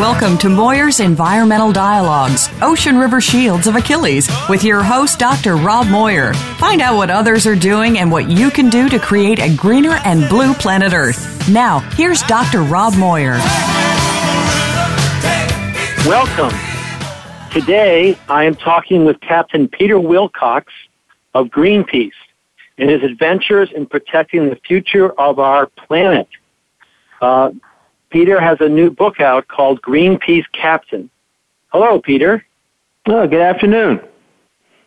Welcome to Moir's Environmental Dialogues, Ocean River Shields of Achilles, with your host, Dr. Rob Moir. Find out what others are doing and what you can do to create a greener and blue planet Earth. Now, here's Dr. Rob Moyer. Welcome. Today, I am talking with Captain Peter Wilcox of Greenpeace and his adventures in protecting the future of our planet. Uh, Peter has a new book out called Greenpeace Captain. Hello, Peter. Oh, good afternoon.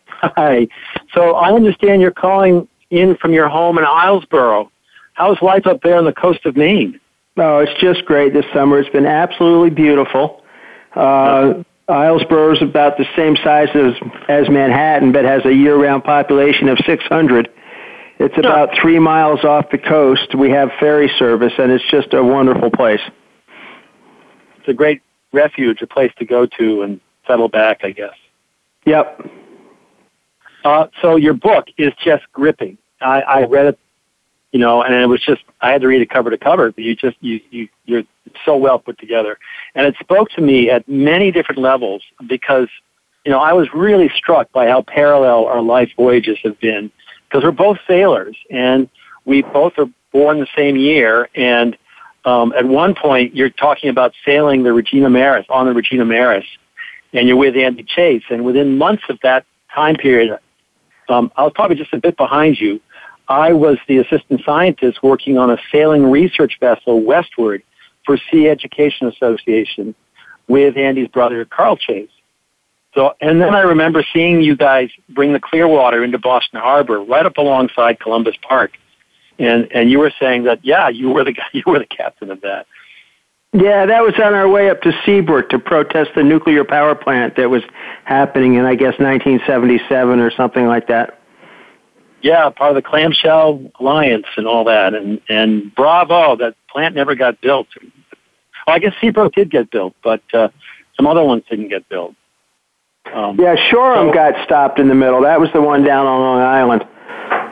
Hi. So I understand you're calling in from your home in Islesboro. How's life up there on the coast of Maine? Oh, it's just great this summer. It's been absolutely beautiful. Uh, Islesboro is about the same size as, as Manhattan, but has a year-round population of 600. It's about three miles off the coast. We have ferry service, and it's just a wonderful place. It's a great refuge, a place to go to and settle back, I guess. Yep. Uh, so your book is just gripping. I, I read it, you know, and it was just I had to read it cover to cover. But you just you you you're so well put together, and it spoke to me at many different levels because you know I was really struck by how parallel our life voyages have been because we're both sailors and we both are born the same year. And um, at one point, you're talking about sailing the Regina Maris on the Regina Maris, and you're with Andy Chase. And within months of that time period, um, I was probably just a bit behind you. I was the assistant scientist working on a sailing research vessel westward for Sea Education Association with Andy's brother Carl Chase. So, and then I remember seeing you guys bring the Clearwater into Boston Harbor, right up alongside Columbus Park, and and you were saying that yeah, you were the guy, you were the captain of that. Yeah, that was on our way up to Seabrook to protest the nuclear power plant that was happening in, I guess, 1977 or something like that. Yeah, part of the Clamshell Alliance and all that, and and bravo, that plant never got built. Well, I guess Seabrook did get built, but uh, some other ones didn't get built. Um, yeah, Shoreham so, got stopped in the middle. That was the one down on Long Island.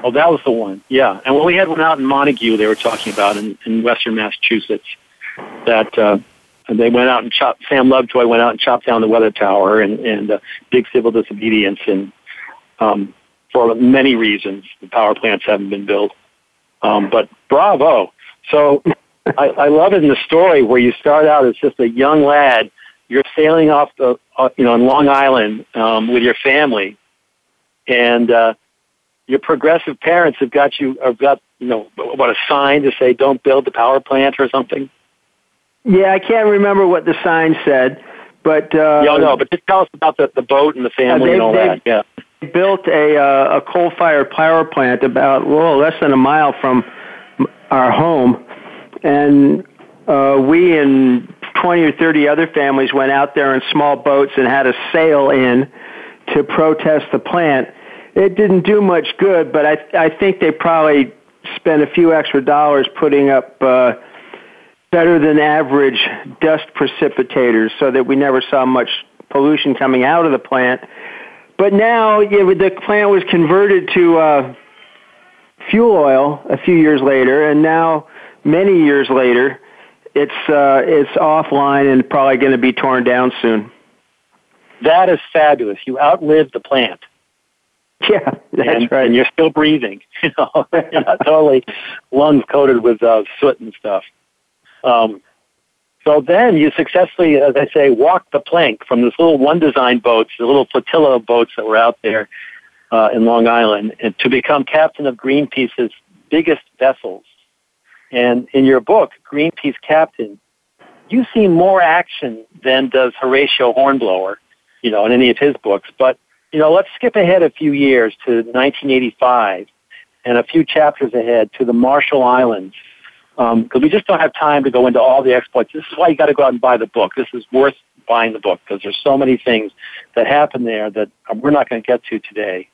Oh, that was the one. Yeah, and when we had one out in Montague, they were talking about in, in Western Massachusetts that uh, they went out and chopped. Sam Lovejoy went out and chopped down the weather tower and and uh, big civil disobedience and um, for many reasons the power plants haven't been built. Um, but bravo! So I, I love it in the story where you start out as just a young lad you're sailing off the, uh, you know, on Long Island um, with your family, and uh, your progressive parents have got you, have got, you know, what a sign to say, "Don't build the power plant" or something. Yeah, I can't remember what the sign said, but uh, no, no. But just tell us about the, the boat and the family uh, and all that. Yeah, They built a uh, a coal fired power plant about well less than a mile from our home, and uh, we and 20 or 30 other families went out there in small boats and had a sail in to protest the plant. It didn't do much good, but I, I think they probably spent a few extra dollars putting up uh, better than average dust precipitators so that we never saw much pollution coming out of the plant. But now yeah, the plant was converted to uh, fuel oil a few years later, and now many years later, it's uh, it's offline and probably going to be torn down soon. That is fabulous. You outlived the plant. Yeah, that's and, right. And you're still breathing. You know, you're not totally lungs coated with uh, soot and stuff. Um, so then you successfully, as I say, walked the plank from this little one design boats, the little flotilla of boats that were out there uh, in Long Island, and to become captain of Greenpeace's biggest vessels And in your book, Greenpeace Captain, you see more action than does Horatio Hornblower, you know, in any of his books. But, you know, let's skip ahead a few years to 1985 and a few chapters ahead to the Marshall Islands. Because um, we just don't have time to go into all the exploits. This is why you got to go out and buy the book. This is worth buying the book because there's so many things that happen there that we're not going to get to today.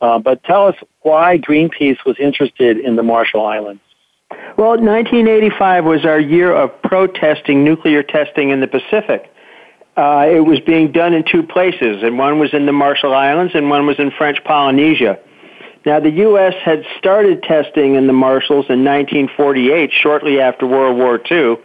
Uh, but tell us why Greenpeace was interested in the Marshall Islands. Well, 1985 was our year of protesting nuclear testing in the Pacific. Uh, it was being done in two places, and one was in the Marshall Islands and one was in French Polynesia. Now, the U.S. had started testing in the Marshalls in 1948, shortly after World War II,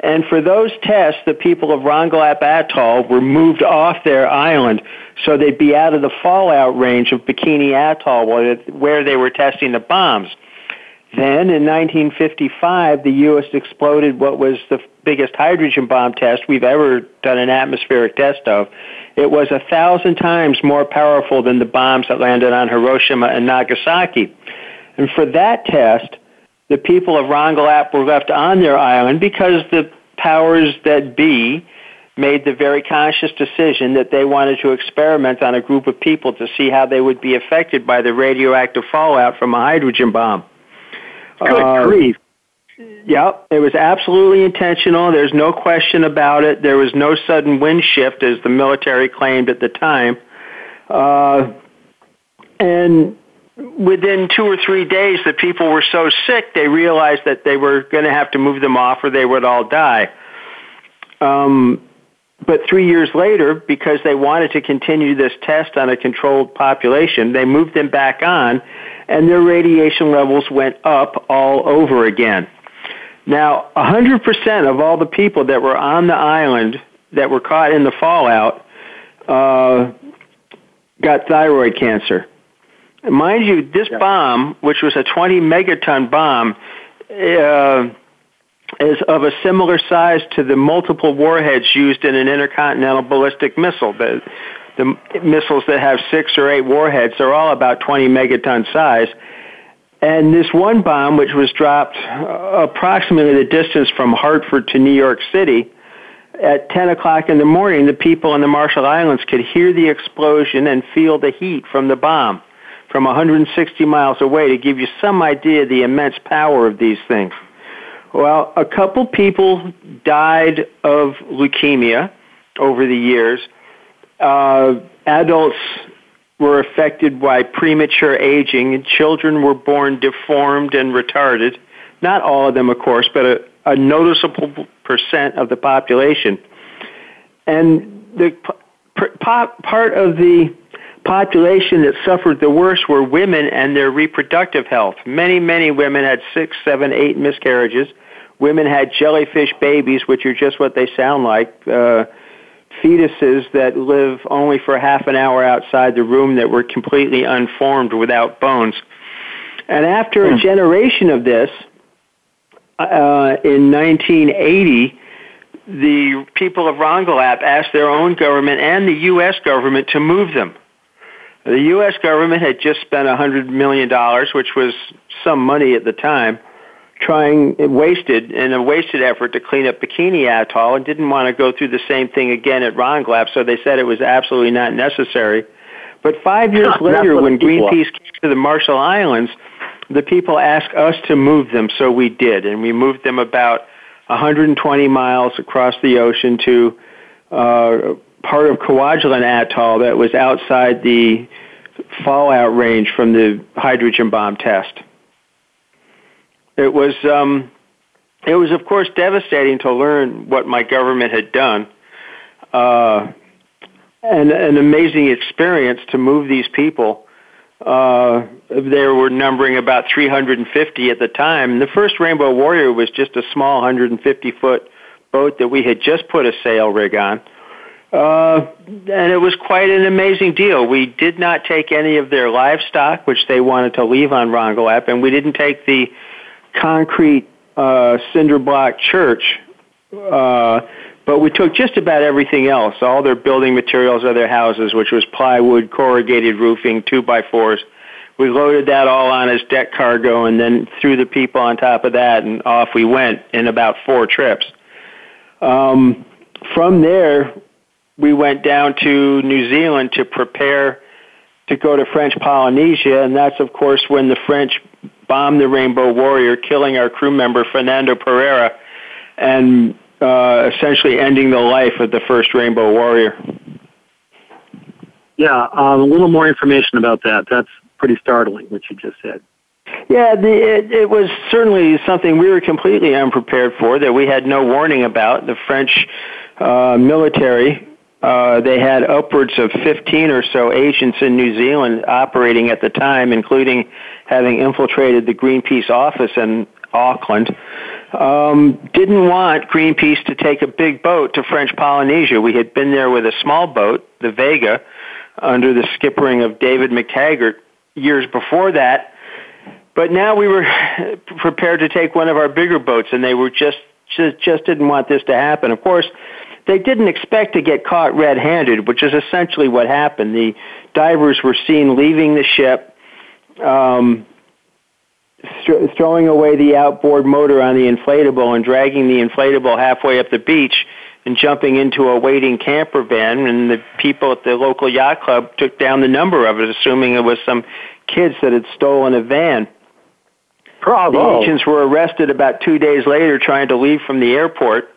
and for those tests, the people of Rongelap Atoll were moved off their island so they'd be out of the fallout range of Bikini Atoll where they were testing the bombs. Then in 1955, the U.S. exploded what was the biggest hydrogen bomb test we've ever done an atmospheric test of. It was a thousand times more powerful than the bombs that landed on Hiroshima and Nagasaki. And for that test, the people of Rongelap were left on their island because the powers that be made the very conscious decision that they wanted to experiment on a group of people to see how they would be affected by the radioactive fallout from a hydrogen bomb. Good uh, grief. Yep, it was absolutely intentional. There's no question about it. There was no sudden wind shift, as the military claimed at the time. Uh, and within two or three days, the people were so sick they realized that they were going to have to move them off or they would all die. Um, but three years later, because they wanted to continue this test on a controlled population, they moved them back on, and their radiation levels went up all over again. Now, 100% of all the people that were on the island that were caught in the fallout uh, got thyroid cancer. Mind you, this yeah. bomb, which was a 20 megaton bomb, uh, is of a similar size to the multiple warheads used in an intercontinental ballistic missile. The, the missiles that have six or eight warheads are all about 20 megaton size. And this one bomb, which was dropped uh, approximately the distance from Hartford to New York City, at 10 o'clock in the morning, the people in the Marshall Islands could hear the explosion and feel the heat from the bomb from 160 miles away to give you some idea of the immense power of these things. Well, a couple people died of leukemia over the years. Uh, adults were affected by premature aging, and children were born deformed and retarded. Not all of them, of course, but a, a noticeable percent of the population. And the p- part of the population that suffered the worst were women and their reproductive health. Many, many women had six, seven, eight miscarriages. Women had jellyfish babies, which are just what they sound like. Uh, fetuses that live only for half an hour outside the room that were completely unformed without bones. And after a hmm. generation of this, uh, in 1980, the people of Rongelap asked their own government and the U.S. government to move them. The U.S. government had just spent $100 million, which was some money at the time, trying, wasted, in a wasted effort to clean up Bikini Atoll and didn't want to go through the same thing again at Rongelap, so they said it was absolutely not necessary. But five years later, when Greenpeace came to the Marshall Islands, the people asked us to move them, so we did, and we moved them about 120 miles across the ocean to uh, part of Kwajalein Atoll that was outside the fallout range from the hydrogen bomb test. It was, um, it was of course devastating to learn what my government had done. Uh, and an amazing experience to move these people. Uh, there were numbering about 350 at the time. the first Rainbow Warrior was just a small 150 foot boat that we had just put a sail rig on. Uh, and it was quite an amazing deal. We did not take any of their livestock, which they wanted to leave on Rongelap, and we didn't take the concrete uh, cinder block church, uh, but we took just about everything else, all their building materials of their houses, which was plywood, corrugated roofing, two by fours. we loaded that all on as deck cargo and then threw the people on top of that and off we went in about four trips. Um, from there, we went down to New Zealand to prepare to go to French Polynesia, and that's of course when the French bombed the Rainbow Warrior, killing our crew member Fernando Pereira, and uh, essentially ending the life of the first Rainbow Warrior. Yeah, um, a little more information about that. That's pretty startling, what you just said. Yeah, the, it, it was certainly something we were completely unprepared for, that we had no warning about. The French uh, military, uh, they had upwards of 15 or so agents in New Zealand operating at the time, including having infiltrated the Greenpeace office in Auckland. Um, didn't want Greenpeace to take a big boat to French Polynesia. We had been there with a small boat, the Vega, under the skippering of David McTaggart years before that. But now we were prepared to take one of our bigger boats, and they were just just, just didn't want this to happen. Of course, they didn't expect to get caught red-handed, which is essentially what happened. The divers were seen leaving the ship, um, th- throwing away the outboard motor on the inflatable and dragging the inflatable halfway up the beach and jumping into a waiting camper van. And the people at the local yacht club took down the number of it, assuming it was some kids that had stolen a van. Bravo. The agents were arrested about two days later trying to leave from the airport.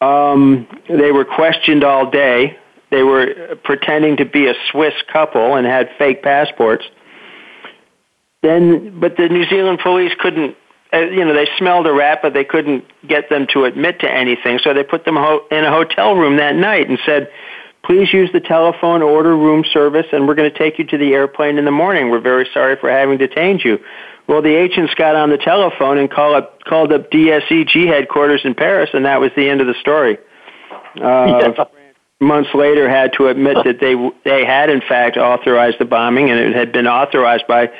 Um, they were questioned all day. They were pretending to be a Swiss couple and had fake passports. Then, but the New Zealand police couldn't. Uh, you know, they smelled a rat, but they couldn't get them to admit to anything. So they put them ho- in a hotel room that night and said, "Please use the telephone order room service, and we're going to take you to the airplane in the morning. We're very sorry for having detained you." Well, the agents got on the telephone and called up called up DGSE headquarters in Paris, and that was the end of the story. Uh, yeah. Months later, had to admit that they they had in fact authorized the bombing, and it had been authorized by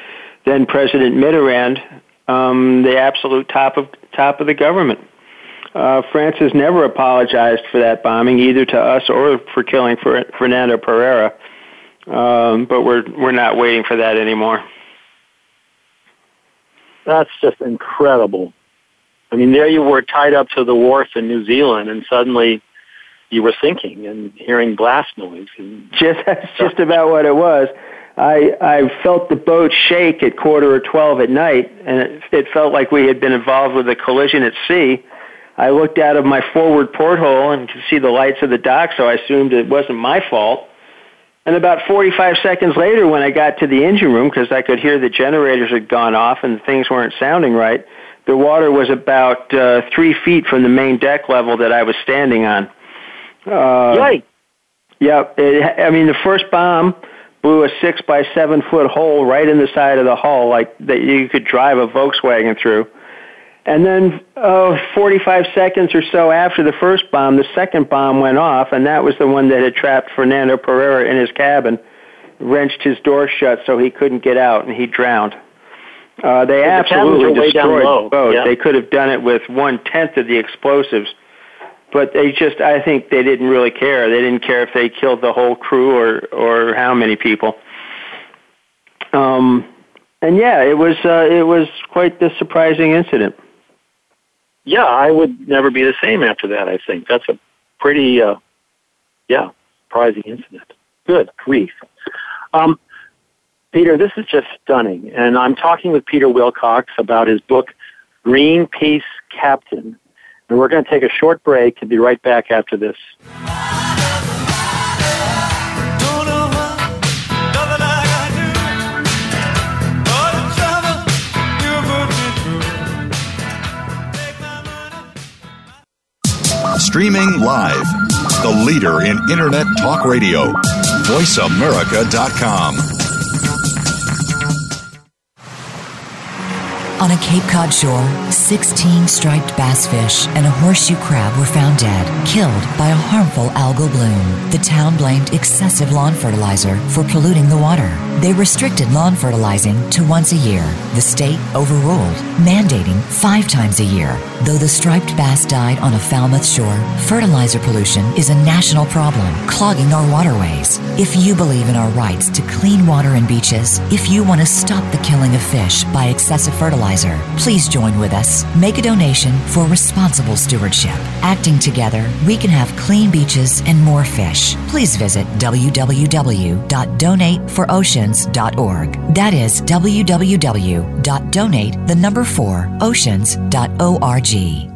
then President Mitterrand, um, the absolute top of top of the government. Uh, France has never apologized for that bombing, either to us or for killing Fernando Pereira. Um, but we're we're not waiting for that anymore. That's just incredible. I mean, there you were tied up to the wharf in New Zealand, and suddenly you were sinking and hearing blast noise. And just that's just about what it was. I I felt the boat shake at quarter or twelve at night, and it, it felt like we had been involved with a collision at sea. I looked out of my forward porthole and could see the lights of the dock, so I assumed it wasn't my fault. And about 45 seconds later, when I got to the engine room, because I could hear the generators had gone off and things weren't sounding right, the water was about uh, three feet from the main deck level that I was standing on. Uh. Yep. It, I mean, the first bomb blew a six by seven foot hole right in the side of the hull, like that you could drive a Volkswagen through. And then, oh, 45 seconds or so after the first bomb, the second bomb went off, and that was the one that had trapped Fernando Pereira in his cabin, wrenched his door shut so he couldn't get out, and he drowned. Uh, they the absolutely destroyed the boat. Yeah. They could have done it with one tenth of the explosives, but they just, I think they didn't really care. They didn't care if they killed the whole crew or, or how many people. Um, and yeah, it was, uh, it was quite the surprising incident yeah, I would never be the same after that. I think that's a pretty, uh, yeah, surprising incident. Good grief. Um, Peter, this is just stunning. And I'm talking with Peter Wilcox about his book, Greenpeace Captain. And we're going to take a short break and be right back after this. Streaming live. The leader in Internet talk radio. VoiceAmerica.com. On a Cape Cod shore, 16 striped bass fish and a horseshoe crab were found dead, killed by a harmful algal bloom. The town blamed excessive lawn fertilizer for polluting the water. They restricted lawn fertilizing to once a year. The state overruled, mandating five times a year. Though the striped bass died on a Falmouth shore, fertilizer pollution is a national problem, clogging our waterways. If you believe in our rights to clean water and beaches, if you want to stop the killing of fish by excessive fertilizer, please join with us. Make a donation for responsible stewardship. Acting together, we can have clean beaches and more fish. Please visit www.donateforoceans.org. That is www.donate the number 4 oceans.org. J.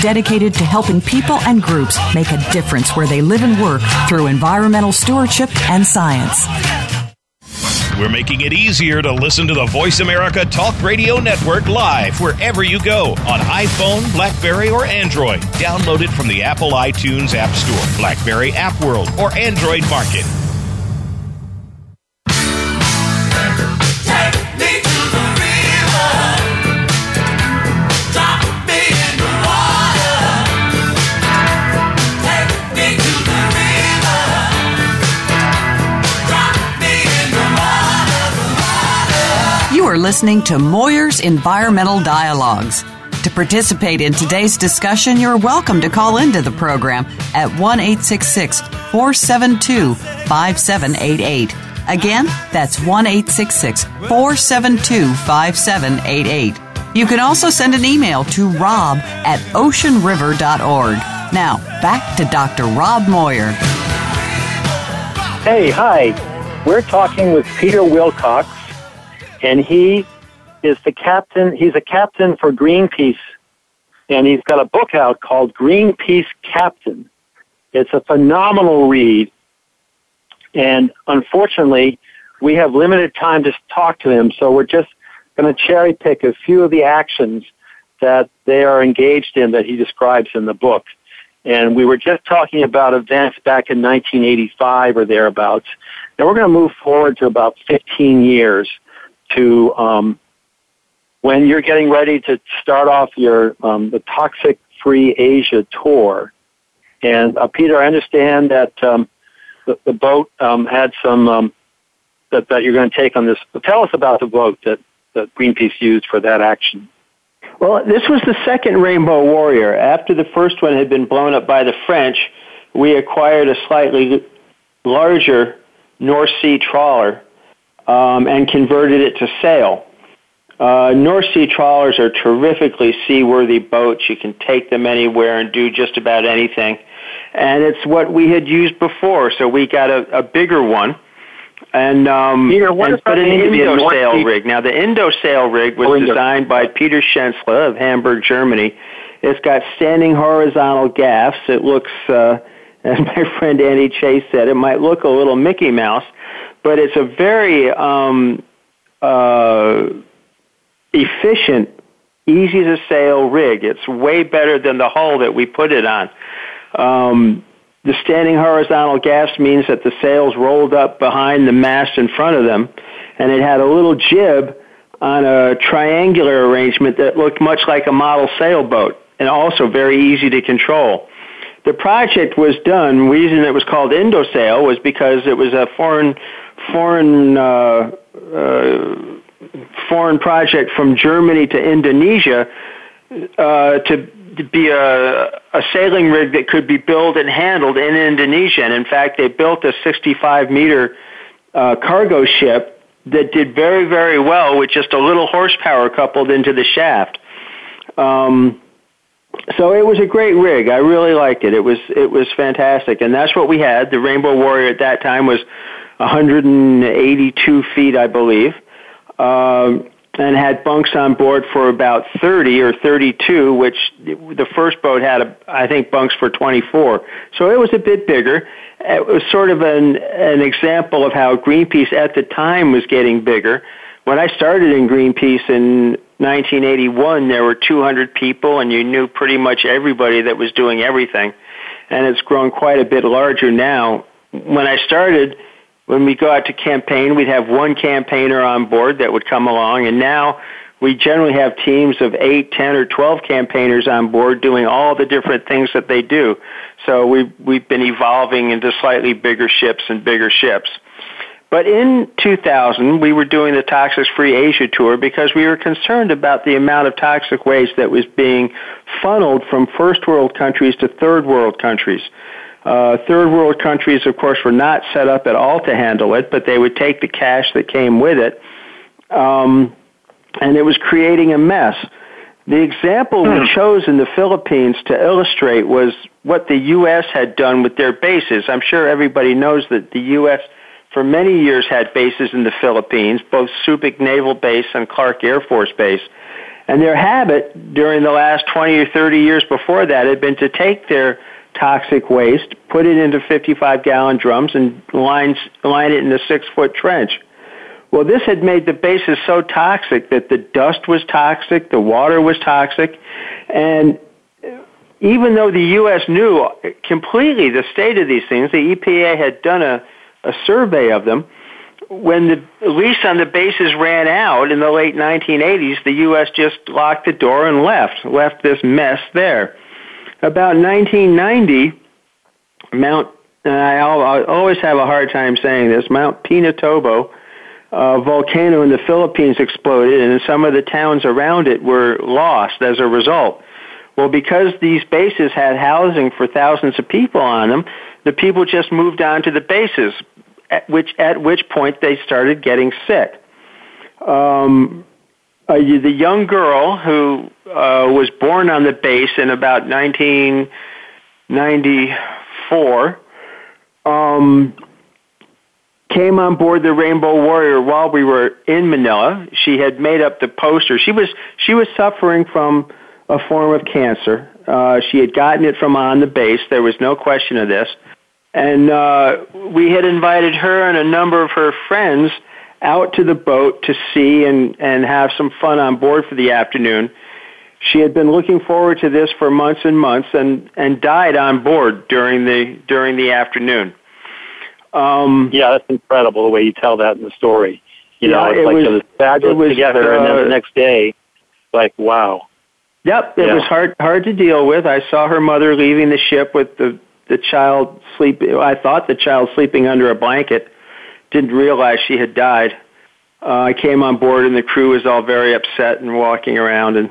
dedicated to helping people and groups make a difference where they live and work through environmental stewardship and science. We're making it easier to listen to the Voice America Talk Radio Network live wherever you go on iPhone, Blackberry, or Android. Download it from the Apple iTunes App Store, Blackberry App World, or Android Market. Listening to Moir's Environmental Dialogues. To participate in today's discussion, you're welcome to call into the program at 1 472 5788. Again, that's 1 472 5788. You can also send an email to rob at oceanriver.org. Now, back to Dr. Rob Moyer. Hey, hi. We're talking with Peter Wilcox, and he is the captain. He's a captain for Greenpeace, and he's got a book out called Greenpeace Captain. It's a phenomenal read, and unfortunately, we have limited time to talk to him, so we're just going to cherry pick a few of the actions that they are engaged in that he describes in the book. And we were just talking about events back in 1985 or thereabouts. Now we're going to move forward to about 15 years to um, when you're getting ready to start off your um, the toxic free Asia tour. And uh, Peter, I understand that um, the, the boat um, had some um, that that you're going to take on this. Tell us about the boat that that Greenpeace used for that action. Well, this was the second Rainbow Warrior. After the first one had been blown up by the French, we acquired a slightly larger North Sea trawler um, and converted it to sail. Uh, North Sea trawlers are terrifically seaworthy boats. You can take them anywhere and do just about anything. And it's what we had used before, so we got a, a bigger one. And um, Peter, what and put an the Indo sail Sea- rig. Now, the Indo sail rig was Oh, designed by Peter Schenzle of Hamburg, Germany. It's got standing horizontal gaffs. It looks, uh, as my friend Andy Chase said, it might look a little Mickey Mouse, but it's a very um, uh, efficient, easy to sail rig. It's way better than the hull that we put it on. Um, the standing horizontal gaffs means that the sails rolled up behind the mast in front of them, and it had a little jib on a triangular arrangement that looked much like a model sailboat, and also very easy to control. The project was done. The reason it was called Indosail was because it was a foreign foreign uh, uh, foreign project from Germany to Indonesia uh, to, to be a, a sailing rig that could be built and handled in Indonesia. And in fact, they built a 65 meter uh, cargo ship that did very, very well with just a little horsepower coupled into the shaft. Um, so it was a great rig. I really liked it. It was it was fantastic, and that's what we had. The Rainbow Warrior at that time was 182 feet, I believe, um, and had bunks on board for about 30 or 32, which the first boat had, a, I think, bunks for 24. So it was a bit bigger. It was sort of an an example of how Greenpeace at the time was getting bigger. When I started in Greenpeace in 1981, there were 200 people, and you knew pretty much everybody that was doing everything. And it's grown quite a bit larger now. When I started, when we go out to campaign, we'd have one campaigner on board that would come along, and now we generally have teams of 8, 10, or 12 campaigners on board doing all the different things that they do. So we've, we've been evolving into slightly bigger ships and bigger ships. But in 2000, we were doing the Toxics Free Asia tour because we were concerned about the amount of toxic waste that was being funneled from first world countries to third world countries. Uh, third world countries, of course, were not set up at all to handle it, but they would take the cash that came with it, um, and it was creating a mess. The example we hmm. chose in the Philippines to illustrate was what the U.S. had done with their bases. I'm sure everybody knows that the U.S for many years had bases in the Philippines, both Subic Naval Base and Clark Air Force Base. And their habit during the last 20 or 30 years before that had been to take their toxic waste, put it into 55 gallon drums, and line, line it in a six foot trench. Well, this had made the bases so toxic that the dust was toxic, the water was toxic, and even though the U.S. knew completely the state of these things, the EPA had done a a survey of them. When the lease on the bases ran out in the late 1980s, the U.S. just locked the door and left, left this mess there. About 1990, Mount, and I always have a hard time saying this, Mount Pinatubo, a volcano in the Philippines exploded, and some of the towns around it were lost as a result. Well, because these bases had housing for thousands of people on them, the people just moved on to the bases, at which at which point they started getting sick. Um, uh, the young girl who uh, was born on the base in about 1994 um, came on board the Rainbow Warrior while we were in Manila. She had made up the poster. She was she was suffering from a form of cancer. Uh, she had gotten it from on the base. There was no question of this. And uh, we had invited her and a number of her friends out to the boat to see and, and have some fun on board for the afternoon. She had been looking forward to this for months and months and, and died on board during the, during the afternoon. Um, yeah, that's incredible the way you tell that in the story. You yeah, know, it's it like was, it was fabulous it was, together, uh, and then the uh, next day, like wow. Yep, it yeah. was hard hard to deal with. I saw her mother leaving the ship with the the child sleeping. I thought the child sleeping under a blanket. Didn't realize she had died. Uh, I came on board and the crew was all very upset and walking around and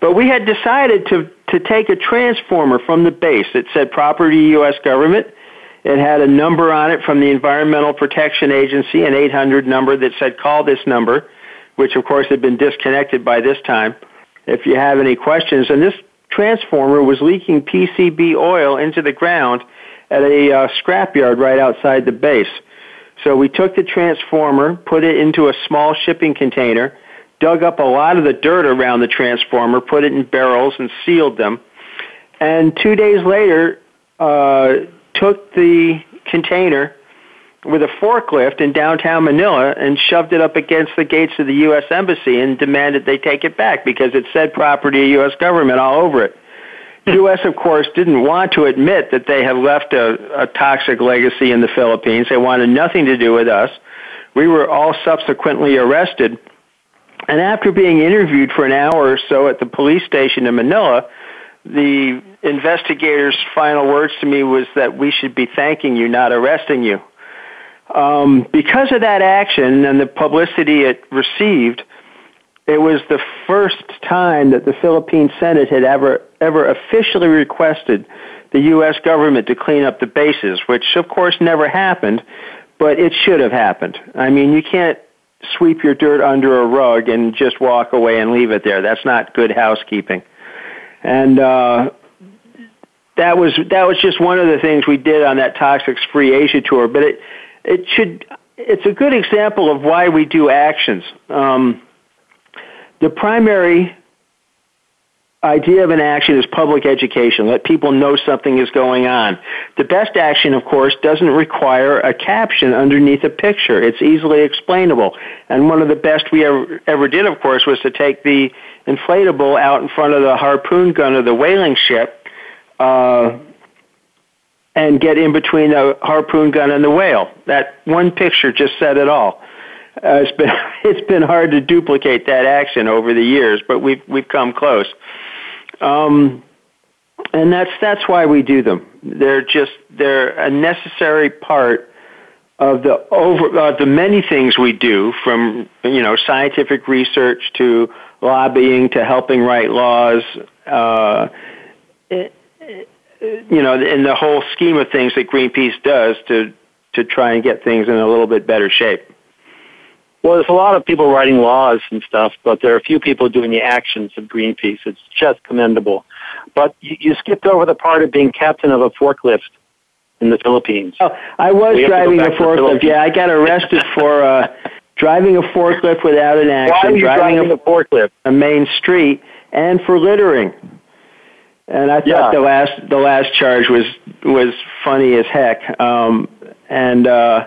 but we had decided to to take a transformer from the base. It said property U.S. government. It had a number on it from the Environmental Protection Agency, an 800 number that said call this number, which of course had been disconnected by this time. If you have any questions, and this transformer was leaking PCB oil into the ground at a uh, scrapyard right outside the base. So we took the transformer, put it into a small shipping container, dug up a lot of the dirt around the transformer, put it in barrels, and sealed them. And two days later, uh, took the container with a forklift in downtown Manila and shoved it up against the gates of the U.S. Embassy and demanded they take it back because it said property of U.S. government all over it. The U.S., of course, didn't want to admit that they had left a, a toxic legacy in the Philippines. They wanted nothing to do with us. We were all subsequently arrested. And after being interviewed for an hour or so at the police station in Manila, the investigator's final words to me was that we should be thanking you, not arresting you. Um, because of that action and the publicity it received, it was the first time that the Philippine Senate had ever ever officially requested the U.S. government to clean up the bases, which of course never happened, but it should have happened. I mean, you can't sweep your dirt under a rug and just walk away and leave it there. That's not good housekeeping. And uh, that was that was just one of the things we did on that Toxics Free Asia tour. But it it should it's a good example of why we do actions. Um, the primary idea of an action is public education. Let people know something is going on. The best action, of course, doesn't require a caption underneath a picture. It's easily explainable. And one of the best we ever, ever did, of course, was to take the inflatable out in front of the harpoon gun of the whaling ship uh, and get in between the harpoon gun and the whale. That one picture just said it all. Uh, it's been it's been hard to duplicate that action over the years, but we've we've come close. Um, and that's that's why we do them. They're just they're a necessary part of the over uh, the many things we do, from you know scientific research to lobbying to helping write laws. Uh, it, you know, in the whole scheme of things that Greenpeace does to to try and get things in a little bit better shape. Well, there's a lot of people writing laws and stuff, but there are a few people doing the actions of Greenpeace. It's just commendable. But you, you skipped over the part of being captain of a forklift in the Philippines. Oh, I was driving a forklift. Yeah, I got arrested for uh, driving a forklift without an action. Why are you driving, driving a, a forklift? A main street, and for littering. And I thought yeah. the last the last charge was was funny as heck. Um, and uh,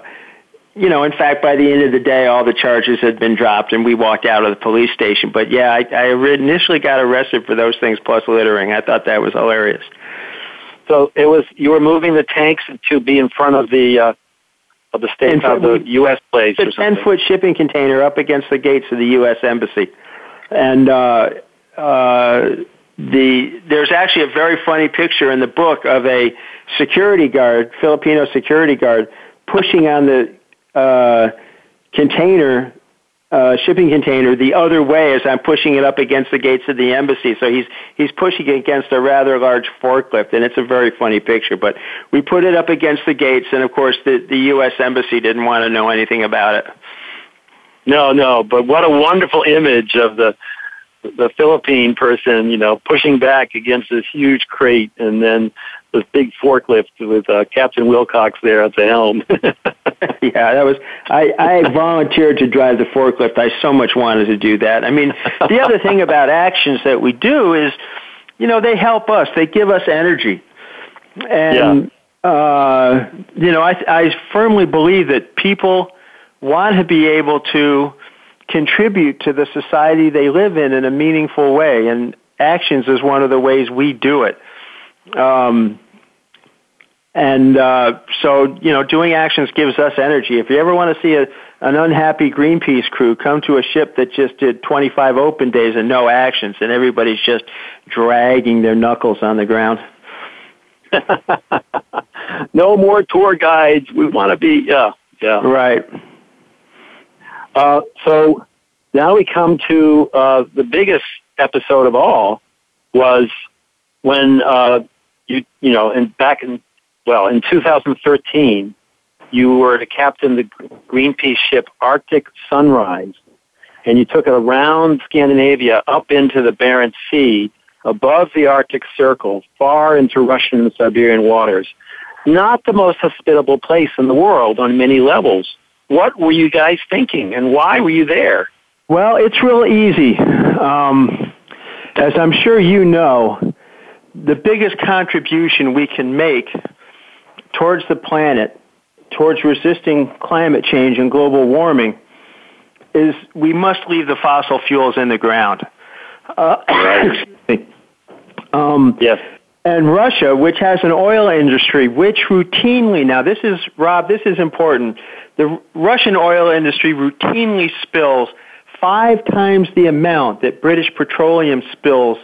you know, in fact, by the end of the day, all the charges had been dropped, and we walked out of the police station. But yeah, I, I initially got arrested for those things plus littering. I thought that was hilarious. So it was you were moving the tanks to be in front of the uh, of the state of the U.S. place. The ten foot shipping container up against the gates of the U.S. embassy, and uh, uh, the there's actually a very funny picture in the book of a security guard, Filipino security guard, pushing on the uh, container, uh, shipping container, the other way as I'm pushing it up against the gates of the embassy. So he's he's pushing it against a rather large forklift, and it's a very funny picture. But we put it up against the gates, and of course the the U.S. embassy didn't want to know anything about it. No, no, but what a wonderful image of the the Philippine person, you know, pushing back against this huge crate, and then this big forklift with uh, Captain Wilcox there at the helm. yeah, that was. I I volunteered to drive the forklift. I so much wanted to do that. I mean, the other thing about actions that we do is, you know, they help us. They give us energy, and yeah. uh, you know, I I firmly believe that people want to be able to contribute to the society they live in in a meaningful way. And actions is one of the ways we do it. Um, and uh, so, you know, doing actions gives us energy. If you ever want to see a, an unhappy Greenpeace crew, come to a ship that just did 25 open days and no actions, and everybody's just dragging their knuckles on the ground. no more tour guides. We want to be, yeah, yeah. Right. Uh, so now we come to uh, the biggest episode of all was when uh, you you know in back in well in 2013 you were to captain the Greenpeace ship Arctic Sunrise and you took it around Scandinavia up into the Barents Sea above the Arctic Circle far into Russian and Siberian waters not the most hospitable place in the world on many levels what were you guys thinking, and why were you there? Well, it's real easy. Um, as I'm sure you know, the biggest contribution we can make towards the planet, towards resisting climate change and global warming, is we must leave the fossil fuels in the ground. Uh, um, yes. And Russia, which has an oil industry which routinely, now this is, Rob, this is important the Russian oil industry routinely spills five times the amount that British petroleum spills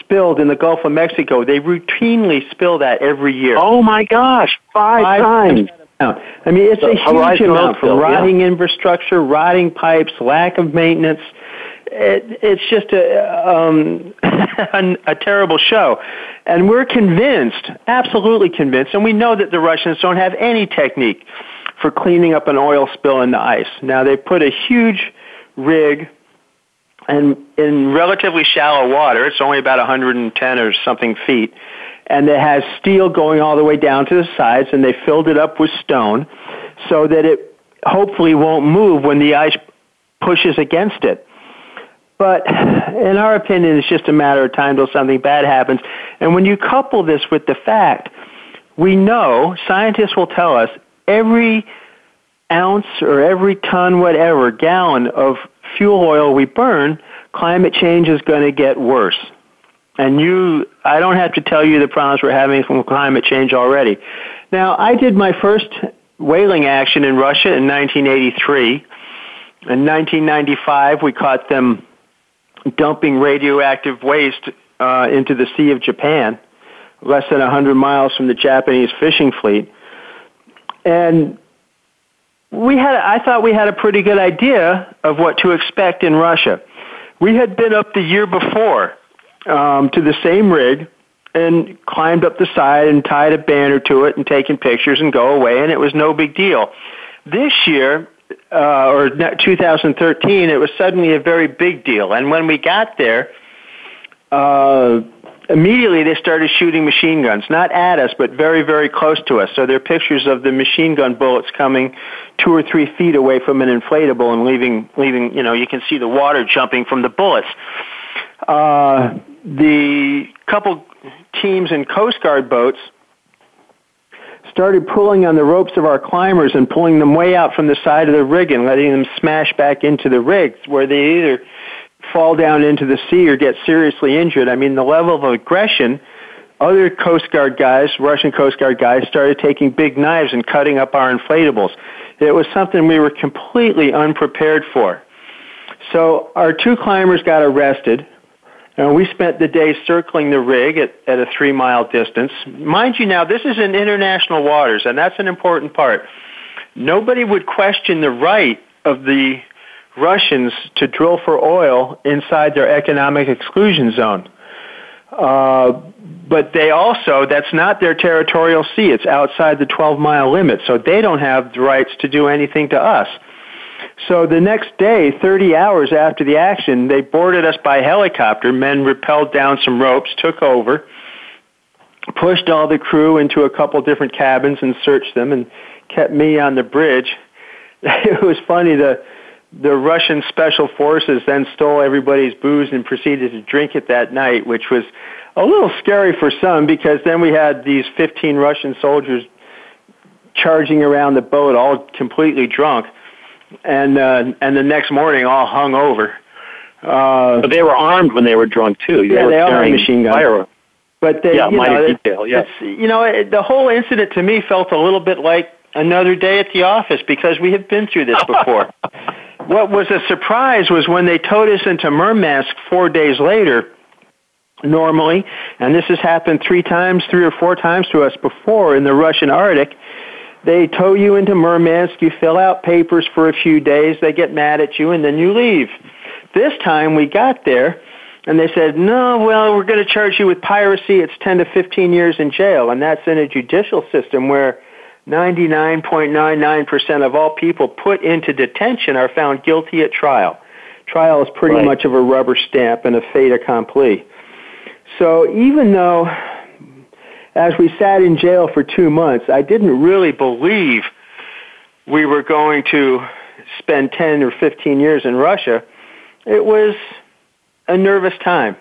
spilled in the Gulf of Mexico. They routinely spill that every year. Oh my gosh, five, five times. I mean, it's a huge amount from rotting yeah. infrastructure, rotting pipes, lack of maintenance. It, it's just a, um, a, a terrible show. And we're convinced, absolutely convinced, and we know that the Russians don't have any technique for cleaning up an oil spill in the ice. Now they put a huge rig and in relatively shallow water, it's only about 110 or something feet, and it has steel going all the way down to the sides, and they filled it up with stone so that it hopefully won't move when the ice pushes against it. But in our opinion, it's just a matter of time till something bad happens. And when you couple this with the fact, we know, scientists will tell us, every ounce or every ton, whatever, gallon of fuel oil we burn, climate change is going to get worse. And you, I don't have to tell you the problems we're having from climate change already. Now, I did my first whaling action in Russia in 1983. In 1995, we caught them dumping radioactive waste uh, into the Sea of Japan, less than 100 miles from the Japanese fishing fleet. And we had, I thought we had a pretty good idea of what to expect in Russia. We had been up the year before um, to the same rig and climbed up the side and tied a banner to it and taken pictures and go away, and it was no big deal. This year, uh, or 2013, it was suddenly a very big deal. And when we got there, uh, immediately they started shooting machine guns, not at us, but very, very close to us. So there are pictures of the machine gun bullets coming two or three feet away from an inflatable and leaving, leaving, you know, you can see the water jumping from the bullets. Uh, the couple teams in Coast Guard boats started pulling on the ropes of our climbers and pulling them way out from the side of the rig and letting them smash back into the rigs where they either fall down into the sea or get seriously injured. I mean, the level of aggression, other Coast Guard guys, Russian Coast Guard guys, started taking big knives and cutting up our inflatables. It was something we were completely unprepared for. So our two climbers got arrested. And we spent the day circling the rig at, at a three mile distance. Mind you now, this is in international waters, and that's an important part. Nobody would question the right of the Russians to drill for oil inside their economic exclusion zone. Uh, but they also, that's not their territorial sea. It's outside the 12 mile limit, so they don't have the rights to do anything to us. So the next day, 30 hours after the action, they boarded us by helicopter. Men rappelled down some ropes, took over, pushed all the crew into a couple different cabins and searched them and kept me on the bridge. It was funny, the, the Russian special forces then stole everybody's booze and proceeded to drink it that night, which was a little scary for some because then we had these 15 Russian soldiers charging around the boat all completely drunk and uh, and the next morning all hung over. Uh, but they were armed when they were drunk too. They yeah, they all had machine guns. Fire. But they, yeah, you know, detail. Yeah, you know, it, the whole incident to me felt a little bit like another day at the office because we have been through this before. What was a surprise was when they towed us into Murmansk four days later. Normally, and this has happened three times, three or four times to us before in the Russian Arctic they tow you into Murmansk, you fill out papers for a few days, they get mad at you, and then you leave. This time we got there, and they said, no, well, we're going to charge you with piracy. It's 10 to 15 years in jail. And that's in a judicial system where 99.99% of all people put into detention are found guilty at trial. Trial is pretty right. much of a rubber stamp and a fait accompli. So even though as we sat in jail for two months, I didn't really believe we were going to spend 10 or 15 years in Russia. It was a nervous time.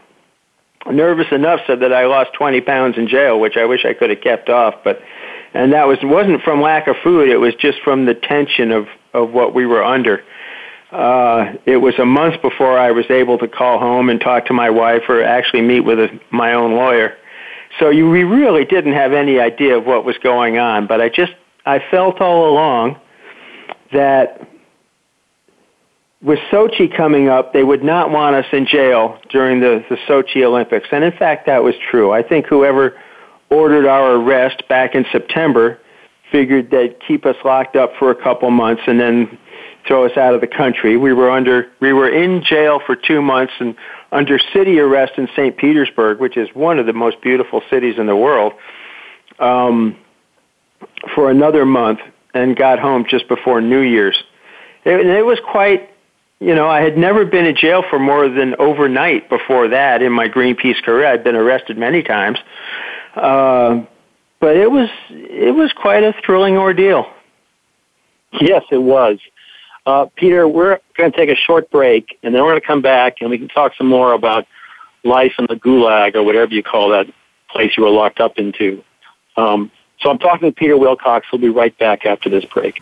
Nervous enough so that I lost 20 pounds in jail, which I wish I could have kept off, but and that was wasn't from lack of food, it was just from the tension of of what we were under. Uh, it was a month before I was able to call home and talk to my wife or actually meet with a, my own lawyer. So you, we really didn't have any idea of what was going on, but I just, I felt all along that with Sochi coming up, they would not want us in jail during the, the Sochi Olympics. And in fact, that was true. I think whoever ordered our arrest back in September figured they'd keep us locked up for a couple months and then throw us out of the country. We were under, we were in jail for two months and under city arrest in St. Petersburg, which is one of the most beautiful cities in the world, um, for another month. and got home just before New Year's. It, it was quite, you know, I had never been in jail for more than overnight before that in my Greenpeace career. I'd been arrested many times. Uh, but it was it was quite a thrilling ordeal. Yes, it was. Uh, Peter, we're going to take a short break, and then we're going to come back, and we can talk some more about life in the gulag or whatever you call that place you were locked up into. Um, so I'm talking to Peter Wilcox. We'll be right back after this break.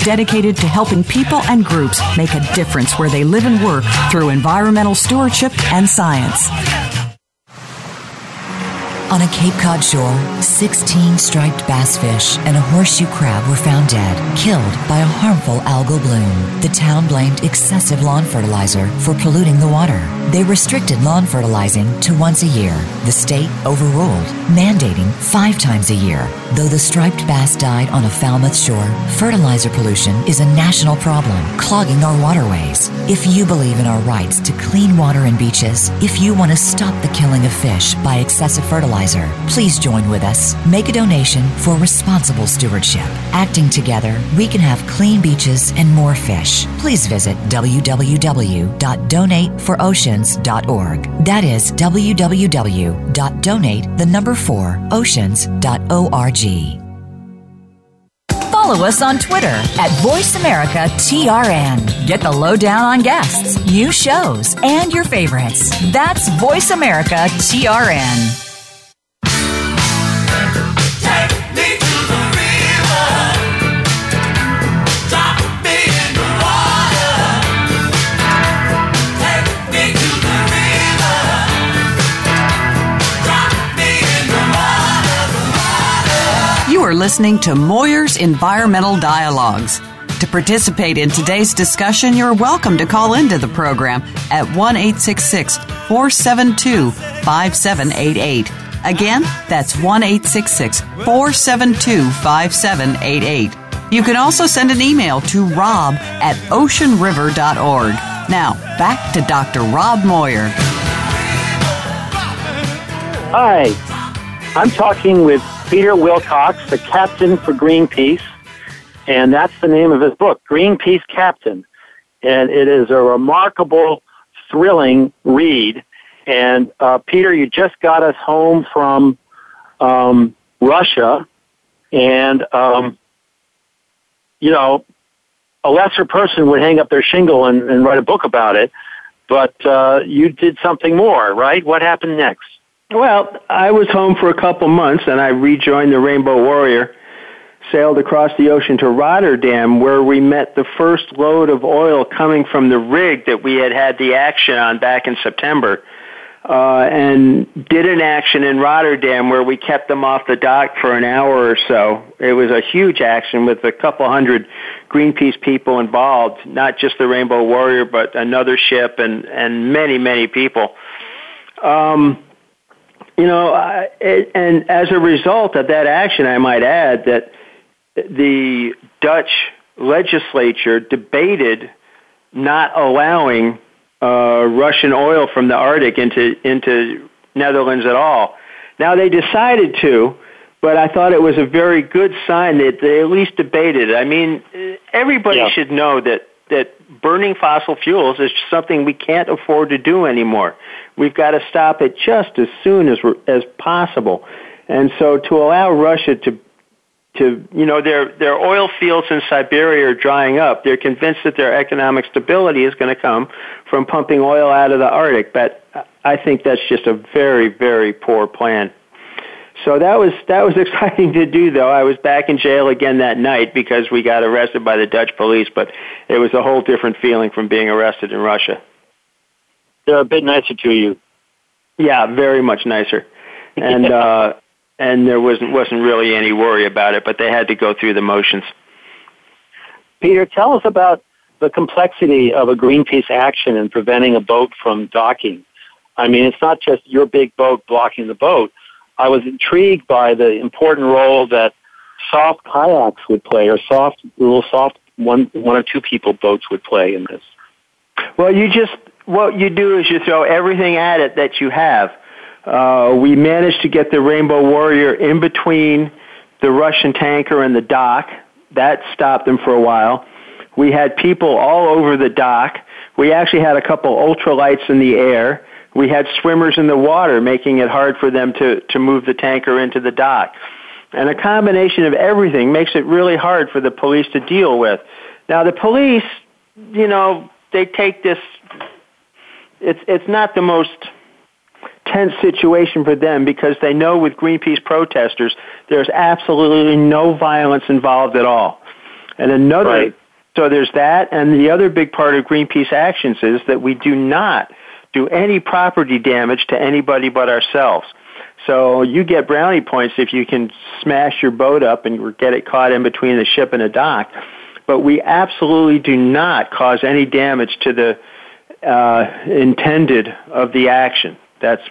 dedicated to helping people and groups make a difference where they live and work through environmental stewardship and science. On a Cape Cod shore, 16 striped bass fish and a horseshoe crab were found dead, killed by a harmful algal bloom. The town blamed excessive lawn fertilizer for polluting the water. They restricted lawn fertilizing to once a year. The state overruled, mandating five times a year. Though the striped bass died on a Falmouth shore, fertilizer pollution is a national problem, clogging our waterways. If you believe in our rights to clean water and beaches, if you want to stop the killing of fish by excessive fertilizer, please join with us. Make a donation for responsible stewardship. Acting together, we can have clean beaches and more fish. Please visit www.donateforoceans.org. That is www.donate the number 4 oceans.org. Follow us on Twitter at VoiceAmericaTRN. Get the lowdown on guests, new shows, and your favorites. That's VoiceAmericaTRN. Are listening to Moir's Environmental Dialogues. To participate in today's discussion, you're welcome to call into the program at 1 472 5788. Again, that's 1 472 5788. You can also send an email to rob at oceanriver.org. Now, back to Dr. Rob Moyer. Hi, I'm talking with Peter Wilcox, the captain for Greenpeace, and that's the name of his book, Greenpeace Captain. And it is a remarkable, thrilling read. And uh, Peter, you just got us home from um, Russia, and um, you know, a lesser person would hang up their shingle and, and write a book about it. But uh, you did something more, right? What happened next? Well, I was home for a couple months and I rejoined the Rainbow Warrior, sailed across the ocean to Rotterdam where we met the first load of oil coming from the rig that we had had the action on back in September. Uh, and did an action in Rotterdam where we kept them off the dock for an hour or so. It was a huge action with a couple hundred Greenpeace people involved, not just the Rainbow Warrior, but another ship and, and many, many people. Um, you know, I, it, and as a result of that action, I might add that the Dutch legislature debated not allowing uh, Russian oil from the Arctic into into Netherlands at all. Now they decided to, but I thought it was a very good sign that they at least debated. it. I mean, everybody Yeah. should know that that burning fossil fuels is something we can't afford to do anymore. We've got to stop it just as soon as as possible. And so to allow Russia to to you know their their oil fields in Siberia are drying up. They're convinced that their economic stability is going to come from pumping oil out of the Arctic, but I think that's just a very very poor plan. So that was that was exciting to do though. I was back in jail again that night because we got arrested by the Dutch police, but it was a whole different feeling from being arrested in Russia. They're a bit nicer to you. Yeah, very much nicer. And uh and there wasn't wasn't really any worry about it, but they had to go through the motions. Peter, tell us about the complexity of a Greenpeace action in preventing a boat from docking. I mean, it's not just your big boat blocking the boat. I was intrigued by the important role that soft kayaks would play, or soft, little soft one, one or two people boats would play in this. Well, you just what you do is you throw everything at it that you have. Uh, we managed to get the Rainbow Warrior in between the Russian tanker and the dock. That stopped them for a while. We had people all over the dock. We actually had a couple ultralights in the air. We had swimmers in the water, making it hard for them to, to move the tanker into the dock. And a combination of everything makes it really hard for the police to deal with. Now, the police, you know, they take this, it's, it's not the most tense situation for them because they know with Greenpeace protesters, there's absolutely no violence involved at all. And another, Right. so there's that, and the other big part of Greenpeace actions is that we do not do any property damage to anybody but ourselves. So you get brownie points if you can smash your boat up and get it caught in between the ship and a dock. But we absolutely do not cause any damage to the uh, intended of the action. That's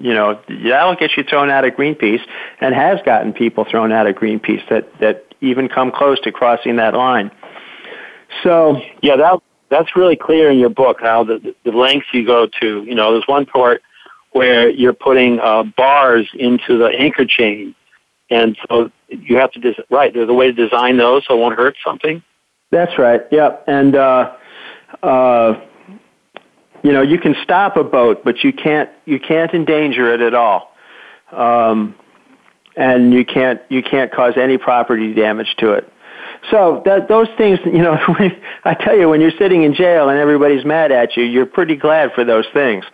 you know that'll get you thrown out of Greenpeace and has gotten people thrown out of Greenpeace that that even come close to crossing that line. So Yeah, that that's really clear in your book how the the lengths you go to. You know, there's one part where you're putting uh, bars into the anchor chain, and so you have to des- right. There's a way to design those so it won't hurt something. That's right. Yep. And uh, uh, you know, you can stop a boat, but you can't you can't endanger it at all. Um, and you can't you can't cause any property damage to it. So that those things, you know, I tell you, when you're sitting in jail and everybody's mad at you, you're pretty glad for those things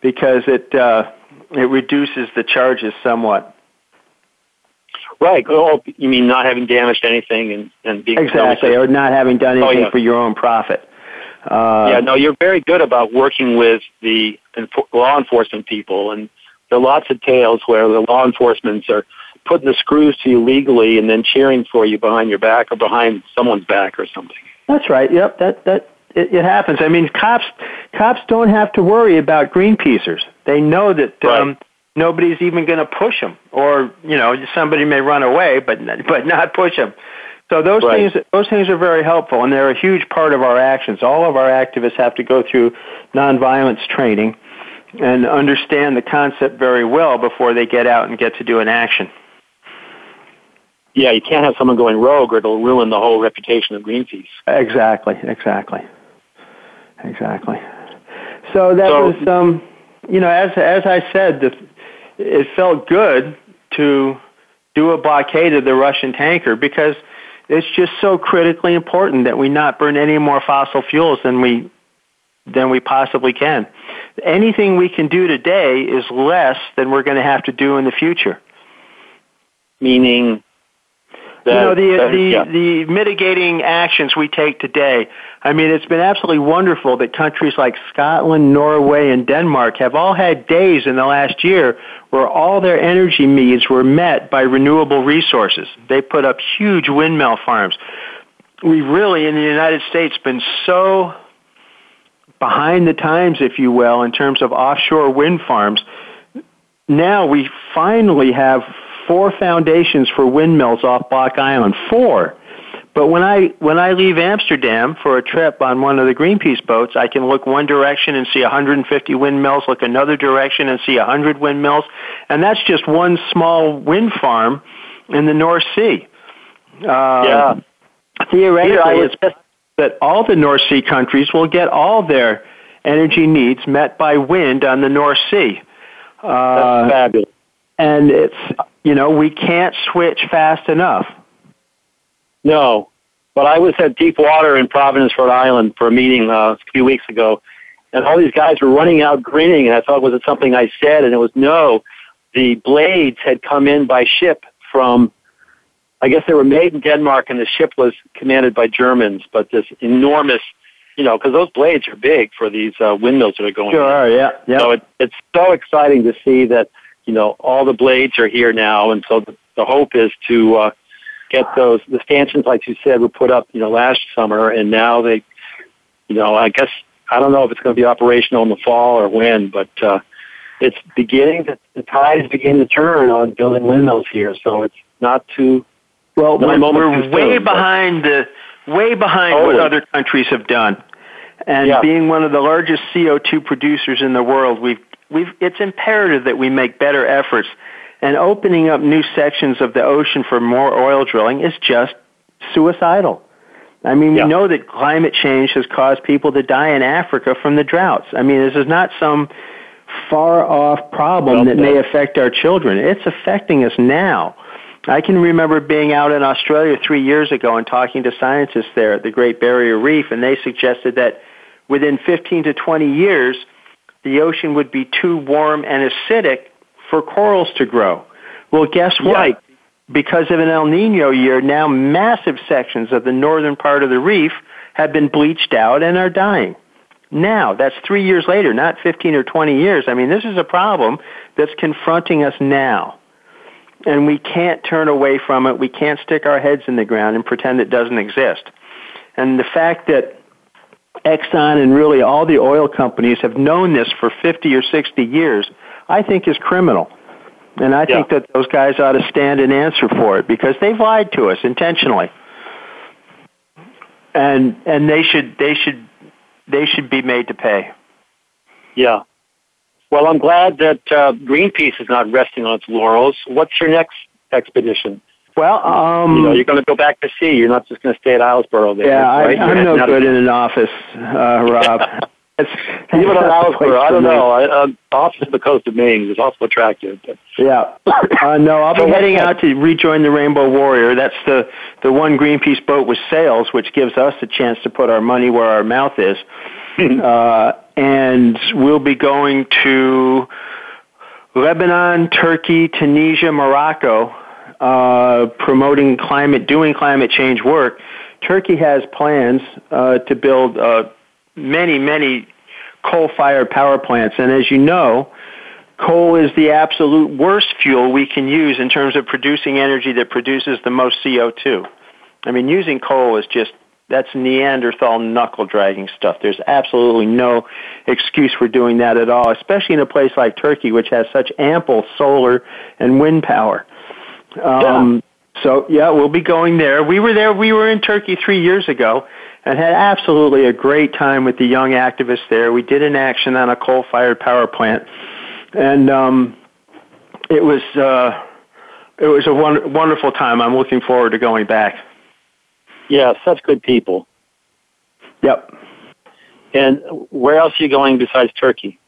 because it uh, it reduces the charges somewhat. Right. Oh, you mean not having damaged anything and and being Exactly, or not having done Oh, anything yeah. for your own profit. Uh, yeah, no, you're very good about working with the law enforcement people, and there are lots of tales where the law enforcement are putting the screws to you legally and then cheering for you behind your back or behind someone's back or something. That's right. Yep. That that it, it happens. I mean, cops cops don't have to worry about Greenpeacers. They know that um, nobody's even going to push them, or you know, somebody may run away, but but not push them. So those Right. things those things are very helpful, and they're a huge part of our actions. All of our activists have to go through nonviolence training and understand the concept very well before they get out and get to do an action. Yeah, you can't have someone going rogue or it'll ruin the whole reputation of Greenpeace. Exactly, exactly, exactly. So that So- was, um, you know, as as I said, the, it felt good to do a blockade of the Russian tanker because it's just so critically important that we not burn any more fossil fuels than we than we possibly can. Anything we can do today is less than we're going to have to do in the future. Meaning you know the that- the, yeah. the mitigating actions we take today. I mean, it's been absolutely wonderful that countries like Scotland, Norway, and Denmark have all had days in the last year where all their energy needs were met by renewable resources. They put up huge windmill farms. We really, in the United States, been so behind the times, if you will, in terms of offshore wind farms. Now we finally have four foundations for windmills off Block Island. Four. But when I when I leave Amsterdam for a trip on one of the Greenpeace boats, I can look one direction and see 150 windmills, look another direction and see 100 windmills, and that's just one small wind farm in the North Sea. Uh, yeah. Theoretically, it's best that all the North Sea countries will get all their energy needs met by wind on the North Sea. Uh, That's fabulous. And it's, you know, we can't switch fast enough. No, but I was at Deep Water in Providence, Rhode Island for a meeting uh, a few weeks ago, and all these guys were running out grinning, and I thought, was it something I said? And it was no. The blades had come in by ship from, I guess they were made in Denmark, and the ship was commanded by Germans, but this enormous you know, because those blades are big for these uh, windmills that are going. Sure, in. yeah, yeah. So it, it's so exciting to see that you know all the blades are here now, and so the, the hope is to uh, get those the stanchions, like you said, were put up you know last summer, and now they, you know, I guess I don't know if it's going to be operational in the fall or when, but uh, it's beginning. To, the tide is beginning to turn on building windmills here, so it's not too. Well, we're, we're way behind the way behind totally. what other countries have done. And yeah. being one of the largest CO2 producers in the world, we've, we've, it's imperative that we make better efforts. And opening up new sections of the ocean for more oil drilling is just suicidal. I mean, we yeah. know that climate change has caused people to die in Africa from the droughts. I mean, this is not some far off problem well, that may affect our children. It's affecting us now. I can remember being out in Australia three years ago and talking to scientists there at the Great Barrier Reef, and they suggested that within 15 to 20 years, the ocean would be too warm and acidic for corals to grow. Well, guess what? Yeah. Because of an El Nino year, now massive sections of the northern part of the reef have been bleached out and are dying. Now, that's three years later, not 15 or 20 years. I mean, this is a problem that's confronting us now and we can't turn away from it. We can't stick our heads in the ground and pretend it doesn't exist. And the fact that Exxon and really all the oil companies have known this for 50 or 60 years, I think is criminal. And I yeah. think that those guys ought to stand and answer for it because they've lied to us intentionally. And and they should they should they should be made to pay. Yeah. Well, I'm glad that uh, Greenpeace is not resting on its laurels. What's your next expedition? Well, um, you know, you're going to go back to sea. You're not just going to stay at Islesboro. There, yeah, right? I, am no good in an office, uh, Rob. it's, Even on Islesboro, I don't know. I, uh, office of the coast of Maine is also attractive. But. Yeah, uh, no, I'll be heading out to rejoin the Rainbow Warrior. That's the the one Greenpeace boat with sails, which gives us a chance to put our money where our mouth is. uh, and we'll be going to Lebanon, Turkey, Tunisia, Morocco, uh, promoting climate, doing climate change work. Turkey has plans uh, to build uh, many, many coal-fired power plants, and as you know, coal is the absolute worst fuel we can use in terms of producing energy that produces the most CO2. I mean, using coal is just that's Neanderthal knuckle dragging stuff. There's absolutely no excuse for doing that at all, especially in a place like Turkey, which has such ample solar and wind power. Um, yeah. So yeah, we'll be going there. We were there. We were in Turkey three years ago, and had absolutely a great time with the young activists there. We did an action on a coal-fired power plant, and um, it was uh, it was a won- wonderful time. I'm looking forward to going back. Yeah, such good people. Yep. And where else are you going besides Turkey?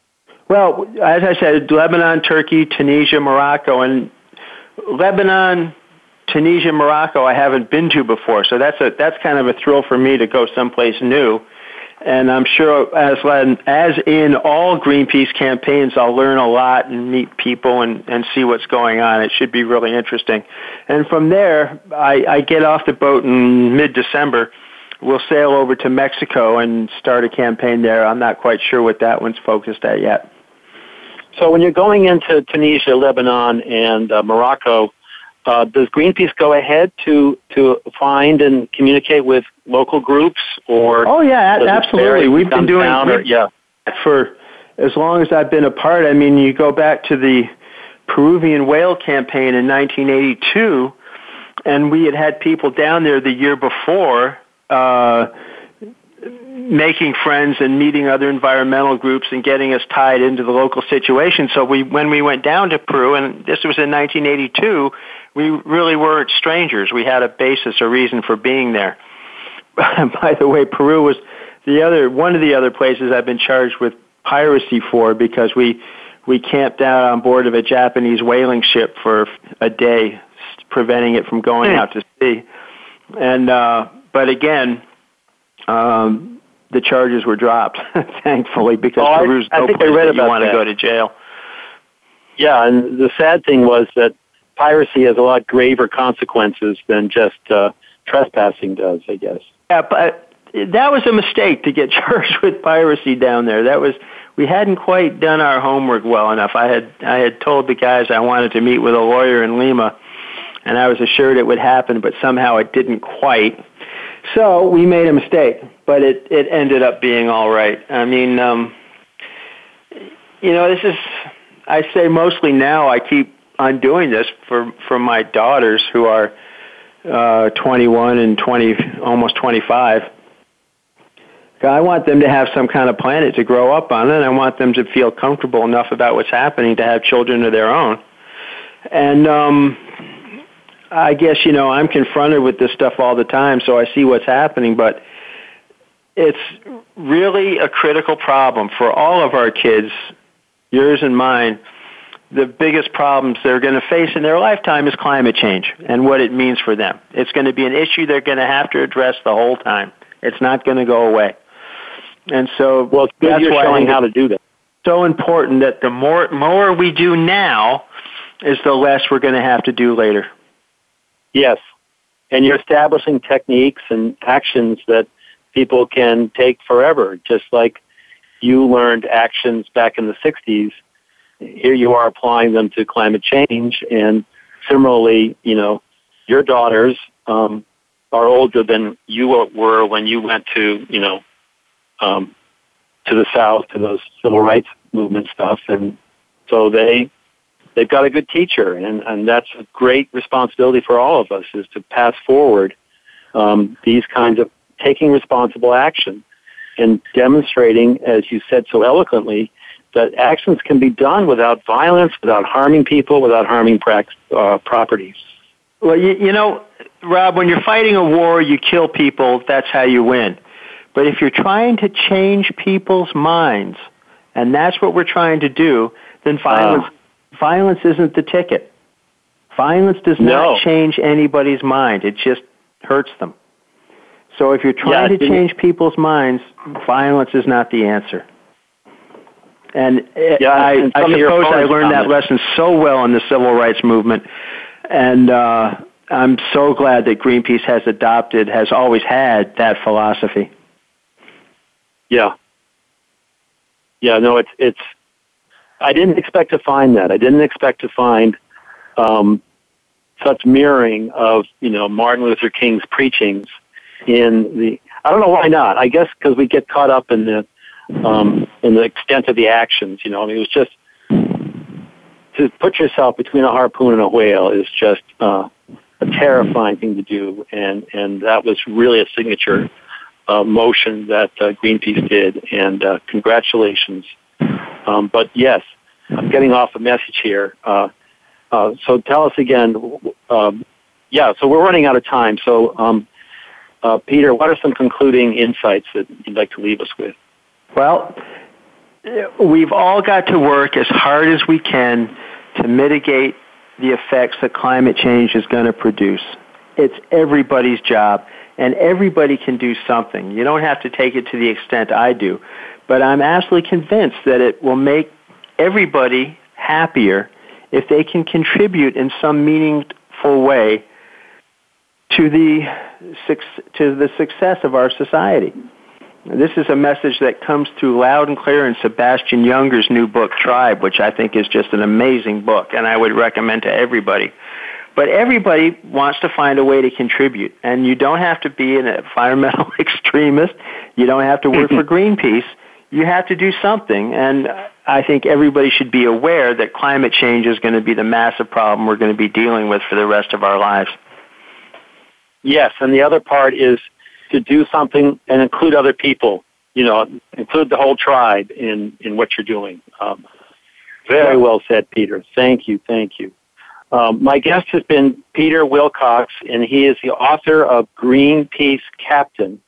Well, as I said, Lebanon, Turkey, Tunisia, Morocco, and Lebanon, Tunisia, Morocco, I haven't been to before, so that's a that's kind of a thrill for me to go someplace new. And I'm sure, as as in all Greenpeace campaigns, I'll learn a lot and meet people and and see what's going on. It should be really interesting. And from there, I, I get off the boat in mid December. We'll sail over to Mexico and start a campaign there. I'm not quite sure what that one's focused at yet. So when you're going into Tunisia, Lebanon, and uh, Morocco, uh, does Greenpeace go ahead to to find and communicate with local groups or? Oh yeah, absolutely. We've been doing or, yeah for as long as I've been a part. I mean, you go back to the Peruvian whale campaign in 1982. and we had had people down there the year before uh, making friends and meeting other environmental groups and getting us tied into the local situation. So we, when we went down to Peru, and this was in 1982, we really weren't strangers. We had a basis, a reason for being there. By the way, Peru was the other one of the other places I've been charged with piracy for because we we camped out on board of a Japanese whaling ship for a day, preventing it from going hmm. out to sea. And uh, but again, um, the charges were dropped, thankfully, because oh, Peru's I, no I place that you want to go to jail. Yeah, and the sad thing was that piracy has a lot graver consequences than just uh, trespassing does, I guess. Yeah, but that was a mistake to get charged with piracy down there. That was we hadn't quite done our homework well enough. I had I had told the guys I wanted to meet with a lawyer in Lima, and I was assured it would happen, but somehow it didn't quite. So we made a mistake, but it it ended up being all right. I mean, um, you know, this is I say mostly now. I keep on doing this for for my daughters who are uh, 21 and 20, almost 25 I want them to have some kind of planet to grow up on, and I want them to feel comfortable enough about what's happening to have children of their own. And um, I guess you know I'm confronted with this stuff all the time, so I see what's happening. But it's really a critical problem for all of our kids, yours and mine. The biggest problems they're going to face in their lifetime is climate change and what it means for them. It's going to be an issue they're going to have to address the whole time. It's not going to go away. And so, well, that's you're why showing how to do that. So important that the more more we do now, is the less we're going to have to do later. Yes, and you're establishing techniques and actions that people can take forever, just like you learned actions back in the 60s. Here you are applying them to climate change, and similarly, you know, your daughters um, are older than you were when you went to, you know, um, to the South to those civil rights movement stuff, and so they they've got a good teacher, and and that's a great responsibility for all of us is to pass forward um, these kinds of taking responsible action and demonstrating, as you said so eloquently, that actions can be done without violence, without harming people, without harming pra- uh, properties. Well, you, you know, Rob, when you're fighting a war, you kill people. That's how you win. But if you're trying to change people's minds, and that's what we're trying to do, then violence, uh, violence isn't the ticket. Violence does no. not change anybody's mind. It just hurts them. So if you're trying yeah, to change people's minds, violence is not the answer. And yeah, I, and I suppose I learned that lesson so well in the civil rights movement. And uh, I'm so glad that Greenpeace has adopted, has always had that philosophy. Yeah. Yeah, no, it's it's. I didn't expect to find that. I didn't expect to find um, such mirroring of you know Martin Luther King's preachings in the. I don't know why not. I guess because we get caught up in the um, in the extent of the actions. You know, I mean, it was just to put yourself between a harpoon and a whale is just uh, a terrifying thing to do, and and that was really a signature uh, motion that uh, Greenpeace did, and uh, congratulations. Um, but yes, I'm getting off a message here. Uh, uh, so tell us again. Um, yeah, so we're running out of time. So, um, uh, Peter, what are some concluding insights that you'd like to leave us with? Well, we've all got to work as hard as we can to mitigate the effects that climate change is going to produce. It's everybody's job and everybody can do something. You don't have to take it to the extent I do, but I'm absolutely convinced that it will make everybody happier if they can contribute in some meaningful way to the to the success of our society. This is a message that comes through loud and clear in Sebastian Junger's new book Tribe, which I think is just an amazing book and I would recommend to everybody. But everybody wants to find a way to contribute, and you don't have to be an environmental extremist. You don't have to work for Greenpeace. You have to do something, and I think everybody should be aware that climate change is going to be the massive problem we're going to be dealing with for the rest of our lives. Yes, and the other part is to do something and include other people. You know, include the whole tribe in in what you're doing. Um, very well said, Peter. Thank you, thank you. Um, my guest has been Peter Wilcox, and he is the author of Greenpeace Captain: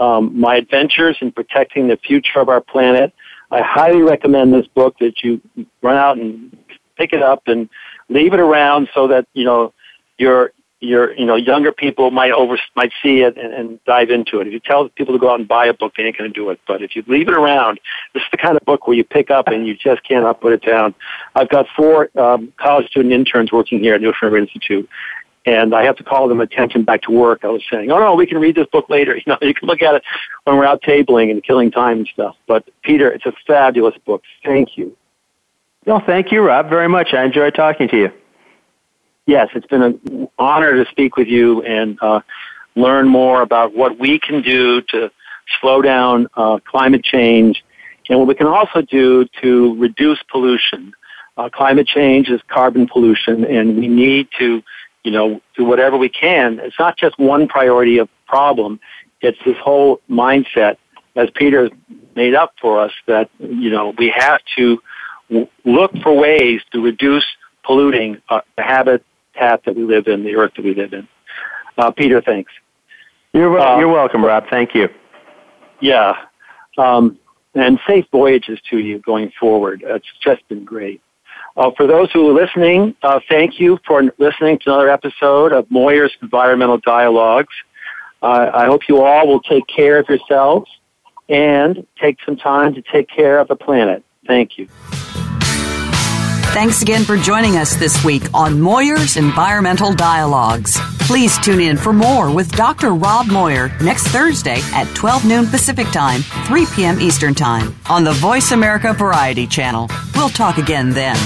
um, My Adventures in Protecting the Future of Our Planet. I highly recommend this book that you run out and pick it up and leave it around so that you know your your you know younger people might over might see it and, and dive into it. If you tell people to go out and buy a book, they ain't going to do it. But if you leave it around, this is the kind of book where you pick up and you just cannot put it down. I've got four um, college student interns working here at the Ocean Institute, and I have to call them attention back to work. I was saying, oh no, we can read this book later. You know, you can look at it when we're out tabling and killing time and stuff. But Peter, it's a fabulous book. Thank you. Well, thank you, Rob, very much. I enjoyed talking to you yes, it's been an honor to speak with you and uh, learn more about what we can do to slow down uh, climate change and what we can also do to reduce pollution. Uh, climate change is carbon pollution, and we need to, you know, do whatever we can. It's not just one priority of problem; it's this whole mindset, as Peter made up for us, that you know we have to w- look for ways to reduce polluting uh, the habit path that we live in, the earth that we live in. Uh, Peter, thanks. You're, well, uh, you're welcome, Rob. Thank you. Yeah. Um, and safe voyages to you going forward. It's just been great. Uh, for those who are listening, uh, thank you for listening to another episode of Moir's Environmental Dialogues. Uh, I hope you all will take care of yourselves and take some time to take care of the planet. Thank you. Thanks again for joining us this week on Moir's Environmental Dialogues. Please tune in for more with Dr. Rob Moyer next Thursday at 12 noon Pacific Time, 3 p.m. Eastern Time on the Voice America Variety Channel. We'll talk again then.